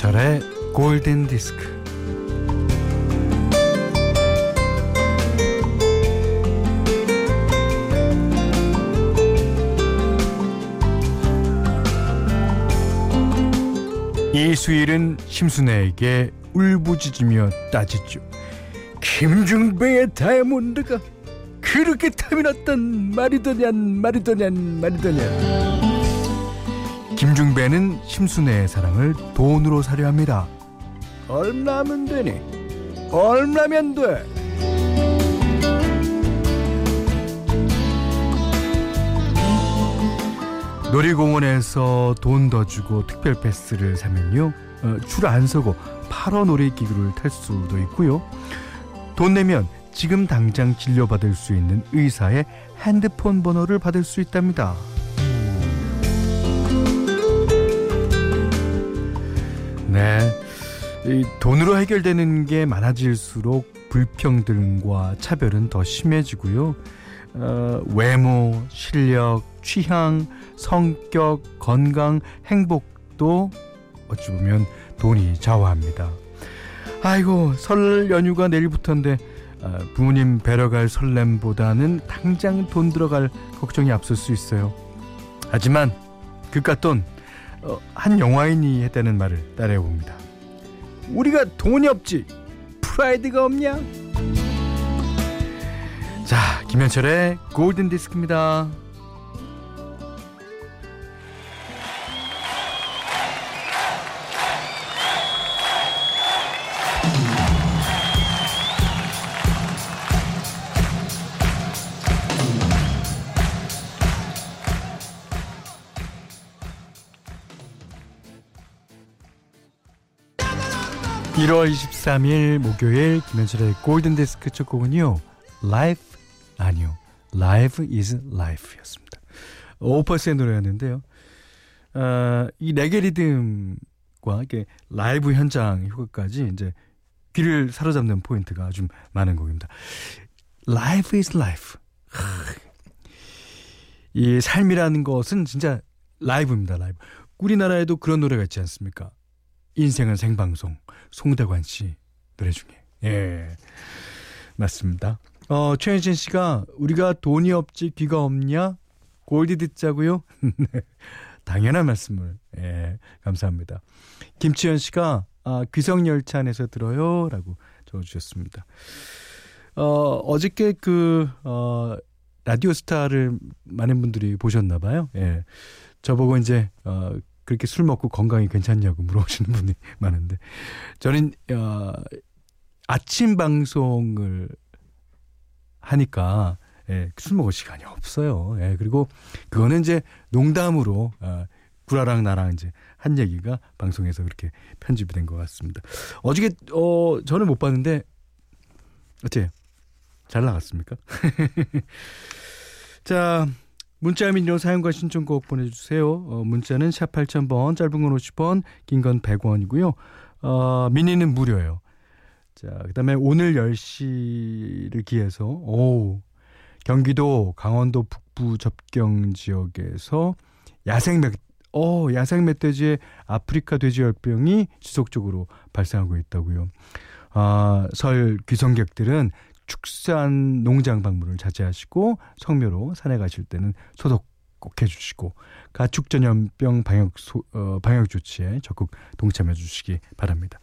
김현철의 골든 디스크. 이수일은 심순애에게 울부짖으며 따지죠. 김중배의 다이아몬드가 그렇게 탐이 났단 말이더냐 말이더냐 말이더냐 김중배는 심순애의 사랑을 돈으로 사려 합니다. 얼마면 되니? 얼마면 돼? 놀이공원에서 돈 더 주고 특별 패스를 사면요 어, 줄안 서고 8원 놀이기구를 탈 수도 있고요. 돈 내면 지금 당장 진료받을 수 있는 의사의 핸드폰 번호를 받을 수 있답니다. 네. 돈으로 해결되는 게 많아질수록 불평등과 차별은 더 심해지고요. 어, 외모, 실력, 취향, 성격, 건강, 행복도 어찌 보면 돈이 좌우합니다. 아이고 설 연휴가 내일부터인데 어, 부모님 뵈러 갈 설렘보다는 당장 돈 들어갈 걱정이 앞설 수 있어요. 하지만 그깟 돈 한 어, 영화인이 했다는 말을 따라해 봅니다. 우리가 돈이 없지 프라이드가 없냐? 자 김현철의 골든 디스크입니다. 1월 23일 목요일 김현철의 골든디스크 첫 곡은요. Life 아니요. Live is Life였습니다. 오퍼스의 노래였는데요. 어, 이 레게 리듬과 이게 라이브 현장 효과까지 이제 귀를 사로잡는 포인트가 좀 많은 곡입니다. Live is Life. 이 삶이라는 것은 진짜 라이브입니다. 라이브. 우리나라에도 그런 노래가 있지 않습니까? 인생은 생방송. 송대관 씨 노래 중에. 예. 맞습니다. 어, 최현진 씨가 우리가 돈이 없지 귀가 없냐? 골디 듣자고요? 네. 당연한 말씀을. 예. 감사합니다. 김치현 씨가 아, 귀성 열차 안에서 들어요. 라고 적어주셨습니다. 어, 어저께 그, 어, 라디오 스타를 많은 분들이 보셨나 봐요. 예. 저보고 이제, 어, 그렇게 술 먹고 건강이 괜찮냐고 물어보시는 분이 많은데 저는 어, 아침 방송을 하니까 예, 술 먹을 시간이 없어요. 예, 그리고 그거는 이제 농담으로 어, 구라랑 나랑 이제 한 얘기가 방송에서 그렇게 편집이 된 것 같습니다. 어저께 어 저는 못 봤는데 어때요? 잘 나갔습니까? 자, 문자 미니로 사용과 신청곡 보내주세요. 어, 문자는 샵 8000번, 짧은 건 50원, 긴 건 100원이고요. 어, 미니는 무료예요. 자, 그 다음에 오늘 10시를 기해서, 오, 경기도 강원도 북부 접경 지역에서 야생 멧, 어, 야생 멧돼지의 아프리카 돼지열병이 지속적으로 발생하고 있다고요. 아, 설 귀성객들은 축산 농장 방문을 자제하시고 성묘로 산에 가실 때는 소독 꼭 해주시고 가축 전염병 방역 소, 어, 방역 조치에 적극 동참해 주시기 바랍니다.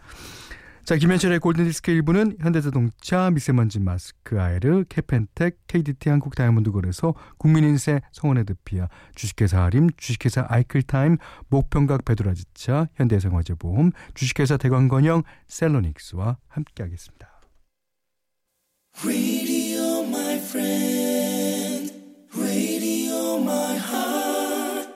자 김현철의 골든디스크 1부는 현대자동차 미세먼지 마스크 아이르 캐펜텍 KDT 한국 다이아몬드 거래소 국민인세 성원에드피아 주식회사 아림 주식회사 아이클타임 목평각 베드라지차 현대생활재보험 주식회사 대광건영 셀로닉스와 함께하겠습니다. Radio my friend Radio my heart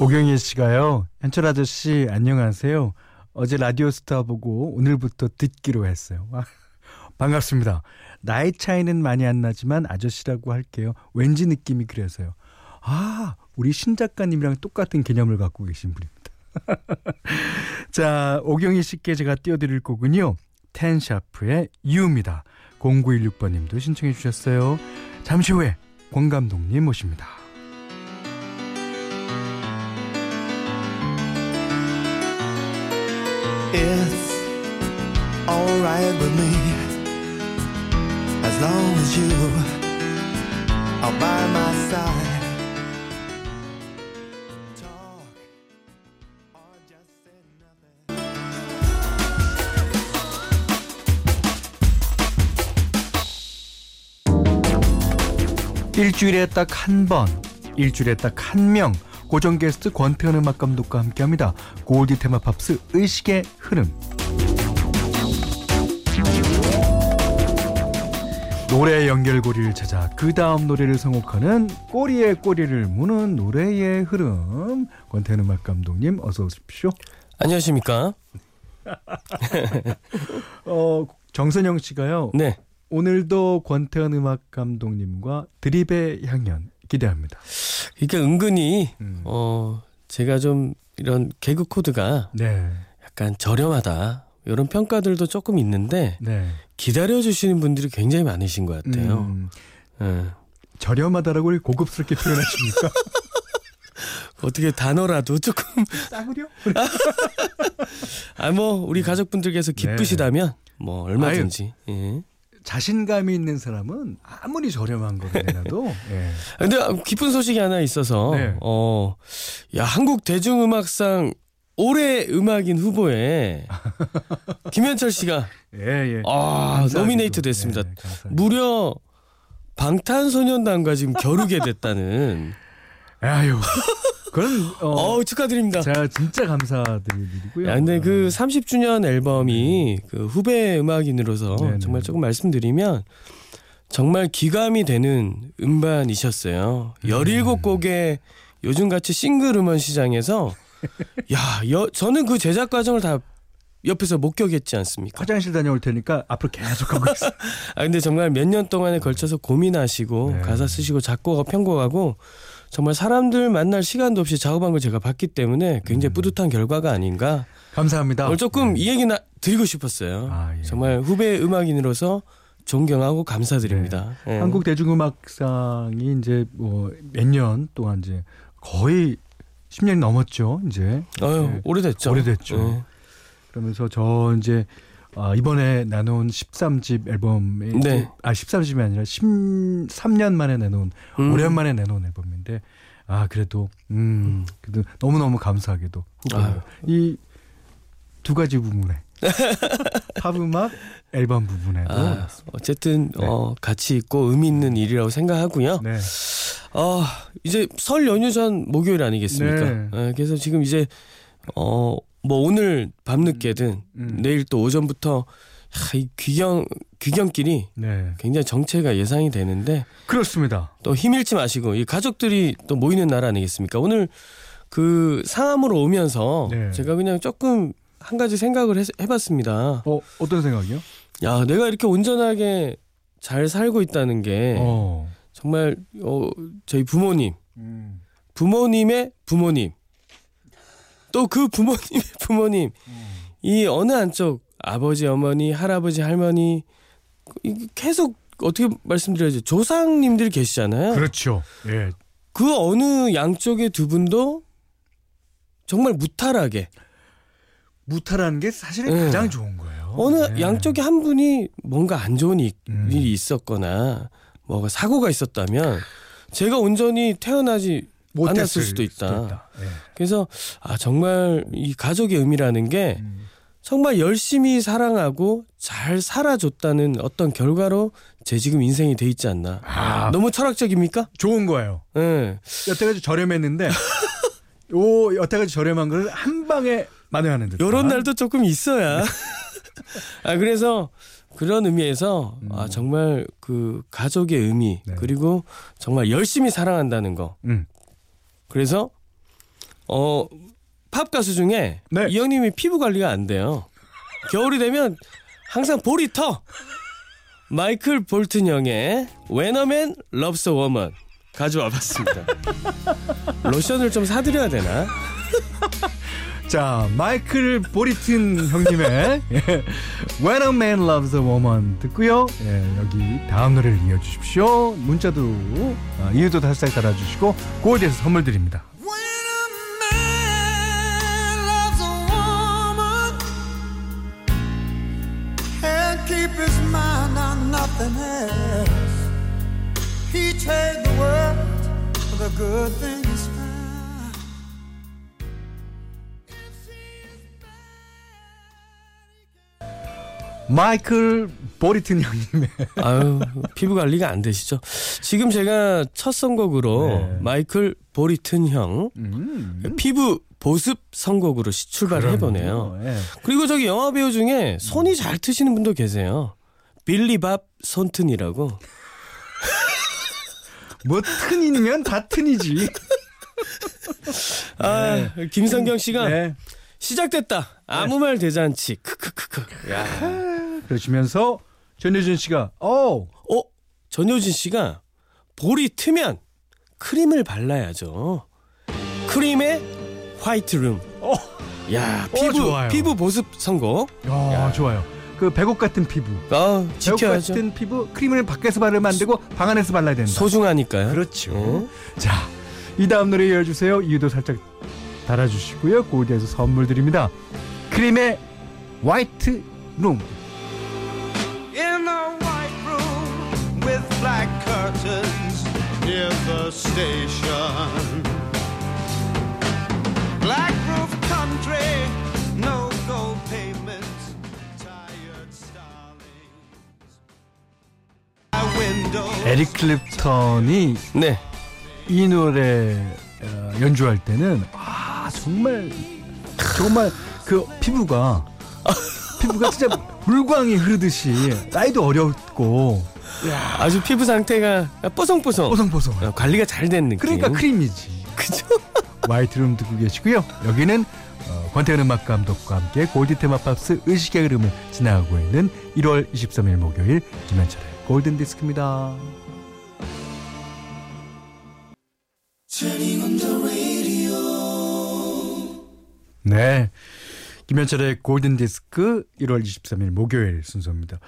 오경희 씨가요. 현철 아저씨 안녕하세요. 어제 라디오 스타 보고 오늘부터 듣기로 했어요. 반갑습니다. 나이 차이는 많이 안 나지만 아저씨라고 할게요. 왠지 느낌이 그래서요. 아, 우리 신 작가님이랑 똑같은 개념을 갖고 계신 분입니다. 자, 오경희 씨께 제가 띄워드릴 곡은요. 텐샤프의 유입니다. 0916번님도 신청해 주셨어요. 잠시 후에 권 감독님 모십니다. 일주일에 딱 한 번, 일주일에 딱 한 명, 고정 게스트 권태현 음악 감독과 함께합니다. 골디 테마 팝스 의식의 흐름. 노래의 연결고리를 찾아 그 다음 노래를 선곡하는 꼬리에 꼬리를 무는 노래의 흐름. 권태현 음악 감독님 어서 오십시오. 안녕하십니까? 어, 정선영 씨가요. 네. 오늘도 권태현 음악 감독님과 드립의 향연 기대합니다. 그러니까 은근히 음. 어 제가 좀 이런 개그 코드가 네. 약간 저렴하다 이런 평가들도 조금 있는데 네. 기다려 주시는 분들이 굉장히 많으신 것 같아요. 음, 예. 저렴하다라고 고급스럽게 표현하십니까? 어떻게 단어라도 조금 싸구려? 아뭐 우리 가족분들께서 기쁘시다면 뭐 얼마든지. 예. 자신감이 있는 사람은 아무리 저렴한 거를 내놔도 예. 근데 기쁜 소식이 하나 있어서 네. 어, 야 한국 대중음악상 올해 음악인 후보에 김현철 씨가 예, 예. 아. 노미네이트 됐습니다. 예. 무려 방탄소년단과 지금 겨루게 됐다는. 아유. 그건 어, 어 축하드립니다. 제가 진짜 감사드리고요. 야, 근데 그 30주년 앨범이 그 후배 음악인으로서 네네. 정말 조금 말씀드리면 정말 기감이 되는 음반이셨어요. 음. 17곡의 요즘같이 싱글 음원 시장에서 야, 여, 저는 그 제작 과정을 다 옆에서 목격했지 않습니까? 화장실 다녀올 테니까 앞으로 계속 하고 있어. 아 근데 정말 몇 년 동안에 걸쳐서 고민하시고 네. 가사 쓰시고 작곡하고 편곡하고 정말 사람들 만날 시간도 없이 작업한 걸 제가 봤기 때문에 굉장히 음. 뿌듯한 결과가 아닌가. 감사합니다. 오늘 조금 네. 이 얘기나 드리고 싶었어요. 아, 예. 정말 후배 음악인으로서 존경하고 감사드립니다. 예. 한국 대중음악상이 이제 뭐 몇 년 동안 이제 거의 10년이 넘었죠. 이제 어휴, 네. 오래됐죠. 오래됐죠. 예. 그러면서 저 이제 아, 이번에 내놓은 13집 앨범에 네. 이제- 아 13집이 아니라 13년 만에 내놓은 음. 오랜만에 내놓은 앨범인데 아 그래도 음 그래도 너무 너무 감사하게도 아유. 이두 가지 부분에 팝 음악 앨범 부분에도 아, 어쨌든 네. 어, 가치 있고 의미 있는 일이라고 생각하고요. 네 어, 이제 설 연휴 전 목요일 아니겠습니까? 네. 예, 그래서 지금 이제 어, 뭐 오늘 밤늦게든 음. 내일 또 오전부터 야, 이 귀경 귀경길이 네 굉장히 정체가 예상이 되는데 그렇습니다. 또 힘일지 마시고 이 가족들이 또 모이는 날 아니겠습니까? 오늘 그 상암으로 오면서 네. 제가 그냥 조금 한 가지 생각을 해, 해봤습니다. 어 어떤 생각이요? 야, 내가 이렇게 온전하게 잘 살고 있다는 게 어. 정말 어, 저희 부모님, 음. 부모님의 부모님, 또 그 부모님의 부모님, 음. 이 어느 한쪽 아버지, 어머니, 할아버지, 할머니 이 계속 어떻게 말씀드려야지 조상님들이 계시잖아요. 그렇죠. 예. 그 어느 양쪽의 두 분도 정말 무탈하게 무탈한 게 사실은 네. 가장 좋은 거예요. 어느 네. 양쪽에 한 분이 뭔가 안 좋은 일- 음. 일이 있었거나 뭐가 사고가 있었다면 제가 온전히 태어나지 못했을 않았을 수도 있다. 예. 그래서 아 정말 이 가족의 의미라는 게 음. 정말 열심히 사랑하고 잘 살아줬다는 어떤 결과로 제 지금 인생이 돼 있지 않나. 아. 너무 철학적입니까? 좋은 거예요. 예. 여태까지 저렴했는데 요 여태까지 저렴한 걸 한 방에 만회하는 듯. 요런 날도 조금 있어야. 아 그래서 그런 의미에서 아 정말 그 가족의 의미 네. 그리고 정말 열심히 사랑한다는 거. 음. 그래서 어 팝 가수 중에 네. 이 형님이 피부 관리가 안 돼요. 겨울이 되면 항상 볼이 터. 마이클 볼튼 형의 When a Man Loves a Woman 가져와 봤습니다. 로션을 좀 사드려야 되나? 자, 마이클 보리튼 형님의 예, When a Man Loves a Woman 듣고요. 예, 여기 다음 노래를 이어주십시오. 문자도 아, 이유도 다섯 살 달아주시고 골드에서 선물 드립니다. keep his mind on nothing else. He trade the world for the good things 마이클 보리튼 형님의 아유 피부 관리가 안 되시죠? 지금 제가 첫 선곡으로 네. 마이클 보리튼 형 음, 피부 보습 선곡으로 시- 출발을 해보네요. 예. 그리고 저기 영화 배우 중에 손이 잘 트시는 분도 계세요. 빌리 밥 손튼이라고. 뭐 튼이면 다 튼이지. 아 김성경 씨가 네. 시작됐다. 아무 말 대잔치. 크크크크. 야. 그러시면서 전효준 씨가 어 어 전효진 씨가 볼이 트면 크림을 발라야죠. 크림에 화이트 룸. 어. 야 어, 피부 좋아요. 피부 보습 선곡. 야, 좋아요. 그 배곡 같은 피부. 아 배곡 지켜야죠. 같은 피부 크림을 밖에서 바르면 안 되고 방 안에서 발라야 된다. 소중하니까요. 그렇죠. 어? 자, 이 다음 노래 이어주세요. 이유도 살짝 달아주시고요. 고디에서 선물 드립니다. 크림의 화이트 룸. Curtains near the station. Black roof country, no gold pavements, tired starlings. My window. 에릭 클립턴이 네. 이 노래 어, 연주할 때는 아 정말 정말 그 피부가 피부가 진짜 물광이 흐르듯이 나이도 어렸고 아주 피부 상태가 뽀송뽀송. 뽀송뽀송. 어, 관리가 잘 된 느낌. 그러니까 크림이지. 그죠? 화이트룸 듣고 계시고요. 여기는 어, 권태현 음악 감독과 함께 골드 테마팝스 의식의 흐름을 지나가고 있는 1월 23일 목요일 김현철의 골든 디스크입니다. 네. 김현철의 골든 디스크 1월 23일 목요일 순서입니다.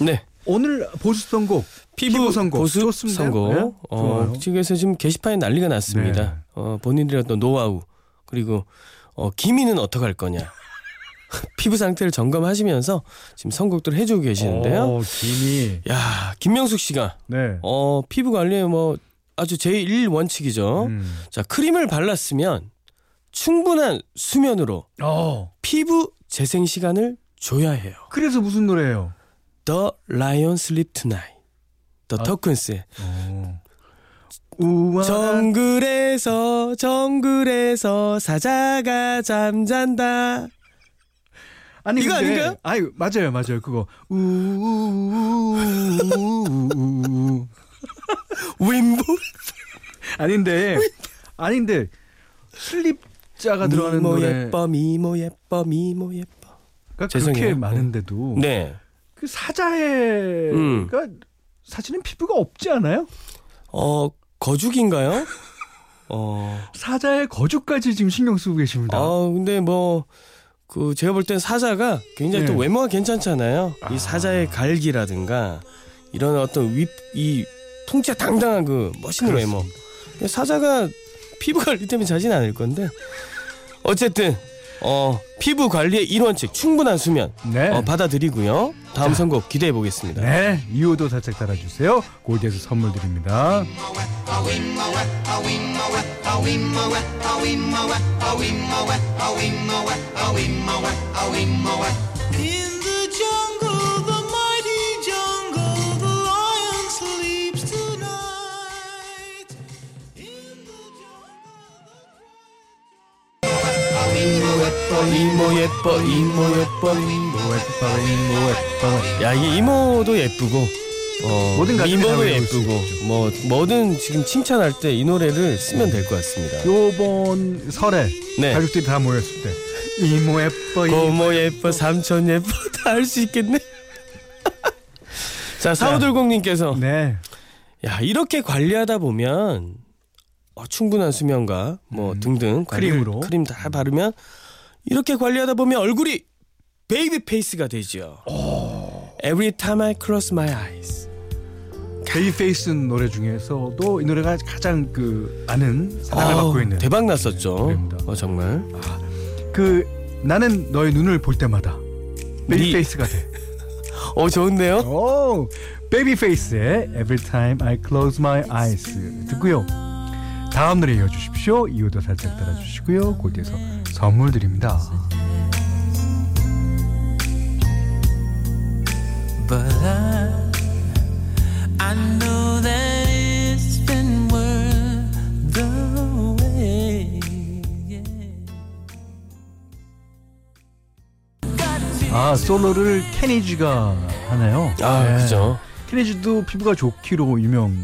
네. 오늘 보수 선곡 피부, 선곡 보습 좋습니다. 선곡. 네, 어. 지금에서 지금 게시판에 난리가 났습니다. 네. 어, 본인들의 어떤 노하우 그리고 어, 기미는 어떻게 할 거냐. 피부 상태를 점검하시면서 지금 선곡들을 해주고 계시는데요. 오, 김이 야 김명숙 씨가 네. 어, 피부 관리에 뭐 아주 제1 원칙이죠. 음. 자 크림을 발랐으면 충분한 수면으로 어. 피부 재생 시간을 줘야 해요. 그래서 무슨 노래예요? The Lion Sleep Tonight. The 아. 어. 우와. 정글에서 정글에서 사자가 잠잔다. 아니 이거 근데- 아닌가요? 아유 맞아요 맞아요 그거 윈보 아닌데 아닌데 슬립자가 들어가는 미모 예뻐 미모 예뻐 미모 예뻐. 그렇게 죄송해요. 많은데도 네. 그 사자의 음. 그 사실은 피부가 없지 않아요? 어 거죽인가요? 어. 사자의 거죽까지 지금 신경 쓰고 계십니다. 아 근데 뭐. 그 제가 볼 땐 사자가 굉장히 또 네. 외모가 괜찮잖아요. 아. 이 사자의 갈기라든가 이런 어떤 윗이 통치가 당당한 그 멋있는 외모. 근데 사자가 피부 관리 때문에 자진 않을 건데 어쨌든 어 피부 관리의 일원칙 충분한 수면 네. 어, 받아들이고요. 다음 자. 선곡 기대해 보겠습니다. 네, 이유도 살짝 달아주세요. 골드에서 선물 드립니다. In the jungle, 이모 예뻐 이모 예뻐 야 이게 이모도 예쁘고 어, 모든 이모도 외울 수 예쁘고 있죠. 뭐 뭐든 지금 칭찬할 때 이 노래를 쓰면 될 것 같습니다. 요번 설에 네. 가족들이 다 모였을 때 이모 예뻐 이모 고모 예뻐 삼촌 예뻐 다 할 수 있겠네. 자 사우들공님께서 네. 야 이렇게 관리하다 보면 어, 충분한 수면과 뭐 등등 관리를- 음. 크림으로. 크림 다 바르면 이렇게 관리하다 보면 얼굴이 baby face가 되죠. Every time I close my eyes. 베이비 페이스 노래 중에서도 이 노래가 가장 그 아는 사랑을 아우, 받고 있는 대박 났었죠. 어, 정말. 그 나는 너의 눈을 볼 때마다 baby face가 돼. 어 좋은데요? 오, 베이비 페이스의 Every Time I Close My Eyes 듣고요. 다음 노래 이어주십시오. 이유도 살짝 따라주시고요. 골드에서 선물 드립니다. 아 솔로를 케니지가 하나요? 아 네. 그죠. 케니지도 피부가 좋기로 유명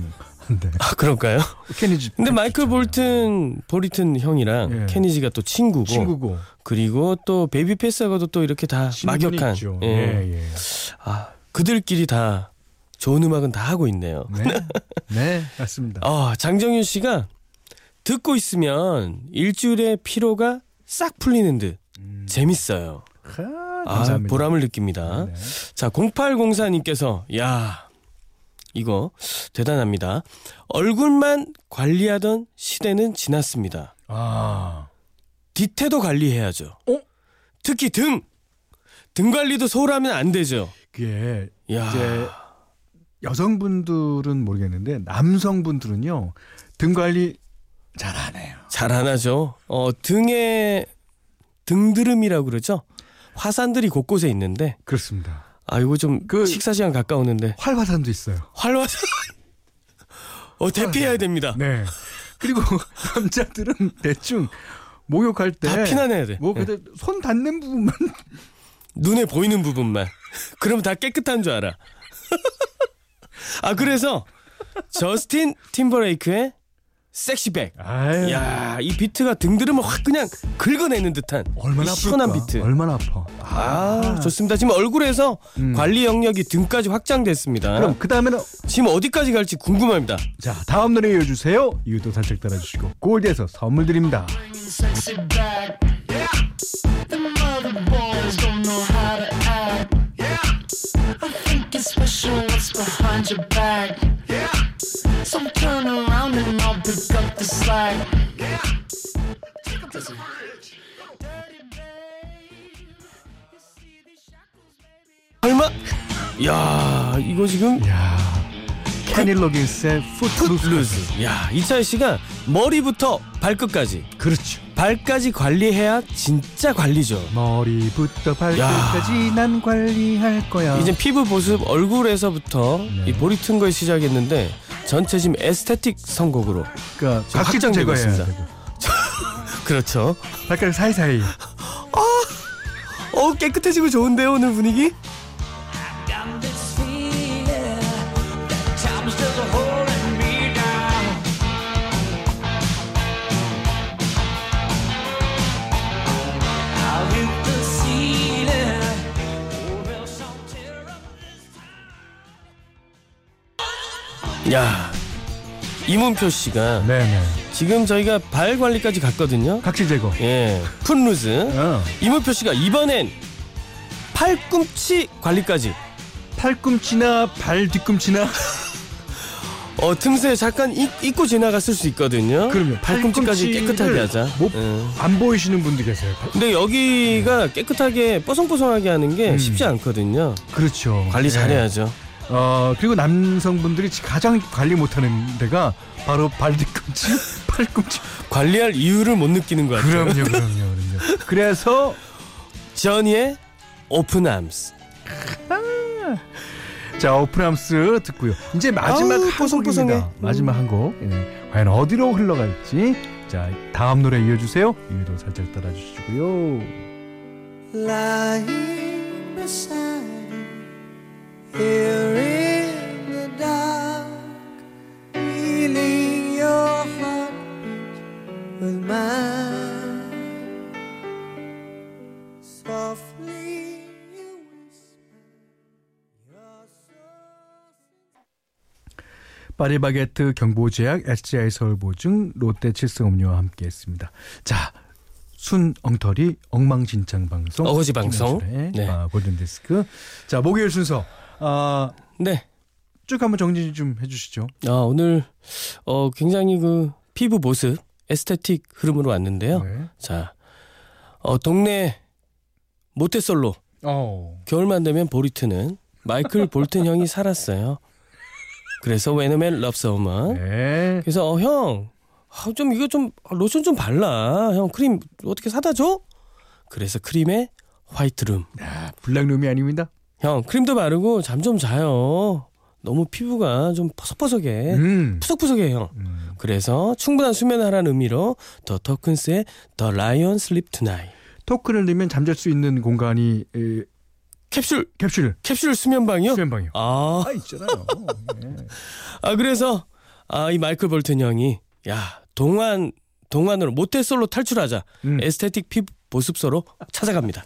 한데. 아 그럴까요? 케니지. 근데 마이클 볼튼 볼튼 형이랑 예. 케니지가 또 친구고 친구고 그리고 또 베이비 페이스하고도 또 이렇게 다 막역한 있죠. 예. 예, 예. 아 그들끼리 다 좋은 음악은 다 하고 있네요. 네, 네 맞습니다. 아 장정윤 씨가 듣고 있으면 일주일의 피로가 싹 풀리는 듯 음. 재밌어요. 아, 아. 보람을 느낍니다. 네. 자, 0804님께서, 야 이거 대단합니다. 얼굴만 관리하던 시대는 지났습니다. 아, 뒤태도 관리해야죠. 어? 특히 등! 등 관리도 소홀하면 안 되죠. 그게 야 이제 여성분들은 모르겠는데 남성분들은요 등 관리 잘 안 해요. 잘 안 하죠. 어, 등에 등드름이라고 그러죠. 화산들이 곳곳에 있는데, 그렇습니다. 아, 이거 좀 그- 식사 시간 가까우는데, 활화산도 있어요. 활화산. 어, 대피해야 됩니다. 네. 그리고 남자들은 대충 목욕할 때 다 피난해야 돼. 뭐 예. 그때 손 닿는 부분만 눈에 보이는 부분만. 그럼 다 깨끗한 줄 알아. 아 그래서 저스틴 팀버레이크의 섹시백. 아유, 야, 이 비트가 등드름을 확 그냥 긁어내는 듯한 얼마나 이 시원한 아플까? 비트. 얼마나 아파. 아, 좋습니다. 지금 얼굴에서 음. 관리 영역이 등까지 확장됐습니다. 그럼 그 다음에는 지금 어디까지 갈지 궁금합니다. 자 다음 노래 이어주세요. 이유도 살짝 따라주시고 골드에서 선물 드립니다. Pick up the slack. Yeah. Up. 설마? 야, 이거 지금 야 케니 로긴스의 풋루스. 야, 이차희 씨가 머리부터 발끝까지 그렇죠. 발까지 관리해야 진짜 관리죠. 머리부터 발끝까지 난 관리할 거야. 이제 피부 보습 얼굴에서부터 네. 이 볼이 튼 거에 시작했는데 전체 지금 에스테틱 선곡으로 그러니까 지금 각질도 확장되고 제거해야 있습니다. 되고. 그렇죠. 발가락 사이사이. 어 깨끗해지고 좋은데요 오늘 분위기? 이문표 씨가 네네. 지금 저희가 발 관리까지 갔거든요. 각질 제거. 예, 풋루즈. 어. 이문표 씨가 이번엔 팔꿈치 관리까지. 팔꿈치나 발 뒤꿈치나 어 틈새 잠깐 잊, 잊고 지나갔을 수 있거든요. 그럼요. 팔꿈치까지 깨끗하게 하자. 못- 예. 안 보이시는 분도 계세요. 근데 여기가 깨끗하게 뽀송뽀송하게 하는 게 음. 쉽지 않거든요. 그렇죠. 관리 네. 잘해야죠. 어 그리고 남성분들이 가장 관리 못하는 데가 바로 발 뒤꿈치, 팔꿈치. 관리할 이유를 못 느끼는 것 같아요. 그럼요, 그럼요, 그럼요. 그래서 저니의 Open Arms. 자 Open Arms 듣고요. 이제 마지막 아우, 한 뽀송뽀송해. 곡입니다. 마지막 한 곡. 예. 과연 어디로 흘러갈지. 자 다음 노래 이어주세요. 이유도 살짝 따라주시고요. 파리바게트 경보제약 SGI 서울보증 롯데 칠성음료와 함께했습니다. 자. 순 엉터리 엉망진창 방송 어거지 방송. 네. 아, 골든디스크 자 목요일 순서 아, 네. 쭉 한번 정리 좀 해주시죠 아, 오늘 어 굉장히 그 피부 보습 에스테틱 흐름으로 왔는데요. 네. 자, 어 동네 모태솔로 어. 겨울만 되면 볼이 트는 마이클 볼튼 형이 살았어요. 그래서 웨너맨 럽서우먼. 네. 그래서 어, 형 아, 좀 이거 좀 아, 로션 좀 발라. 형 크림 어떻게 사다 줘? 그래서 크림에 White Room. 아, Black Room이 아닙니다. 형 크림도 바르고 잠 좀 자요. 너무 피부가 좀 퍼석퍼석해. 음. 푸석푸석해 형. 음. 그래서 충분한 수면을 하라는 의미로 더 토큰스의 The Lion Sleeps Tonight. 토큰을 넣으면 잠잘 수 있는 공간이 에, 캡슐 캡슐 캡슐 수면방이요? 수면방이요. 아, 아 있잖아요. 예. 아 그래서 아 이 마이클 볼튼 형이 야 동안 동안으로 모태솔로 탈출하자 음. aesthetic 피부 보습소로 찾아갑니다.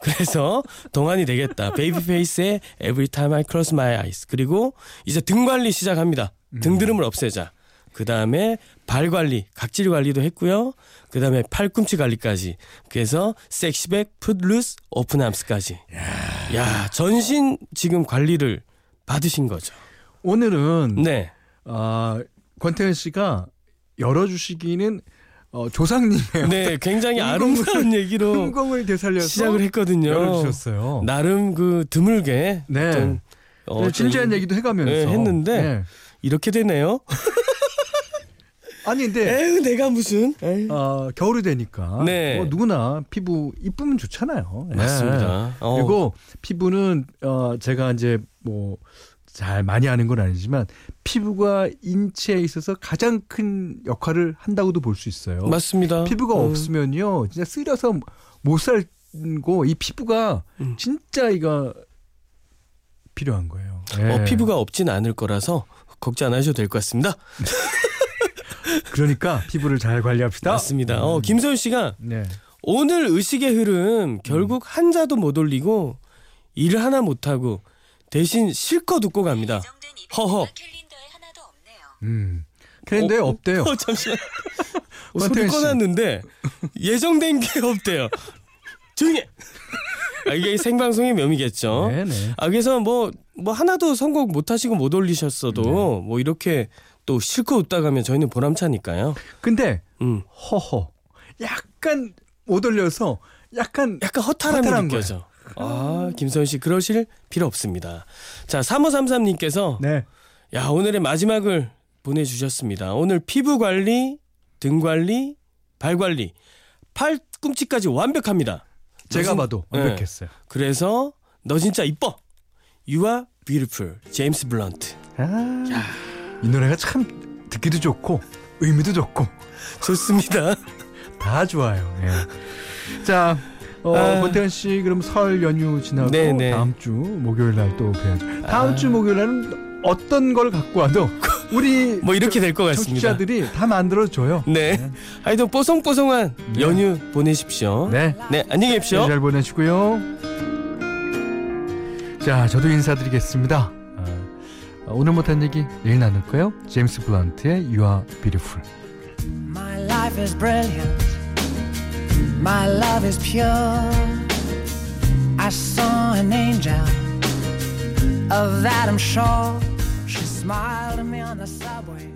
그래서 동안이 되겠다. 베이비 페이스의 Every Time I Close My Eyes 그리고 이제 등 관리 시작합니다. 등드름을 없애자. 그 다음에 발 관리, 각질 관리도 했고요. 그 다음에 팔꿈치 관리까지. 그래서 섹시백, 풋루스, 오픈암스까지. 야 전신 지금 관리를 받으신 거죠. 오늘은 네. 아, 권태현 씨가 열어주시기는 어, 조상님의 네, 굉장히 아름다운 얘기로 흥공을 되살려서 시작을 했거든요. 열어주셨어요. 나름 그 드물게 네. 어, 네, 진지한 좀 얘기도 해가면서 네, 했는데 네. 이렇게 되네요. 아니 근데 에휴, 내가 무슨? 에휴. 어, 겨울이 되니까 네. 뭐 누구나 피부 이쁘면 좋잖아요. 네. 맞습니다. 어. 그리고 피부는 어, 제가 이제 뭐 잘 많이 아는 건 아니지만 피부가 인체에 있어서 가장 큰 역할을 한다고도 볼 수 있어요. 맞습니다. 피부가 음. 없으면요, 진짜 쓰려서 못 살고 이 피부가 음. 진짜 이거 필요한 거예요. 어, 네. 피부가 없진 않을 거라서 걱정 안 하셔도 될 것 같습니다. 그러니까 피부를 잘 관리합시다. 맞습니다. 어, 김소연 씨가 네. 오늘 의식의 흐름 결국 한자도 못 올리고 일 하나 못 하고 대신 실컷 웃고 갑니다. 허허. 캘린더에 하나도 없네요. 음. 그런데 어, 없대요. 어, 잠시만. 어, 소리 씨. 꺼놨는데 예정된 게 없대요. 조용히. 해. 아, 이게 생방송의 묘미겠죠. 네네. 아 그래서 뭐 뭐 하나도 선곡 못 하시고 못 올리셨어도 네. 뭐 이렇게 또 실컷 웃다 가면 저희는 보람차니까요. 근데 음. 허허. 약간 못 올려서 약간 약간 허탈함이 허탈한 느껴져. 아, 김소연 씨 그러실 필요 없습니다. 자, 3533님께서 네. 야, 오늘의 마지막을 보내 주셨습니다. 오늘 피부 관리, 등 관리, 발 관리, 팔꿈치까지 완벽합니다. 제가 무슨- 봐도 네. 완벽했어요. 그래서 너 진짜 이뻐. You are beautiful. 제임스 블런트. 아, 이 노래가 참 듣기도 좋고 의미도 좋고 좋습니다. 다 좋아요. 예. 자, 어, 아. 권태현 씨 그럼 설 연휴 지나고 네, 네. 다음 주 목요일 날 또 뵈야죠. 다음 아. 주 목요일 날은 어떤 걸 갖고 와도 우리 뭐 이렇게 될 것 같습니다. 청취자들이 다 만들어 줘요. 네. 하여튼 뽀송뽀송한 네. 연휴 보내십시오. 네. 네, 안녕히 계십시오. 잘 보내시고요. 자, 저도 인사드리겠습니다. 아, 오늘 못한 얘기 내일 나눌까요? 제임스 블런트의 You Are Beautiful. My life is brilliant. My love is pure. I saw an angel. Of that I'm sure. She smiled at me on the subway.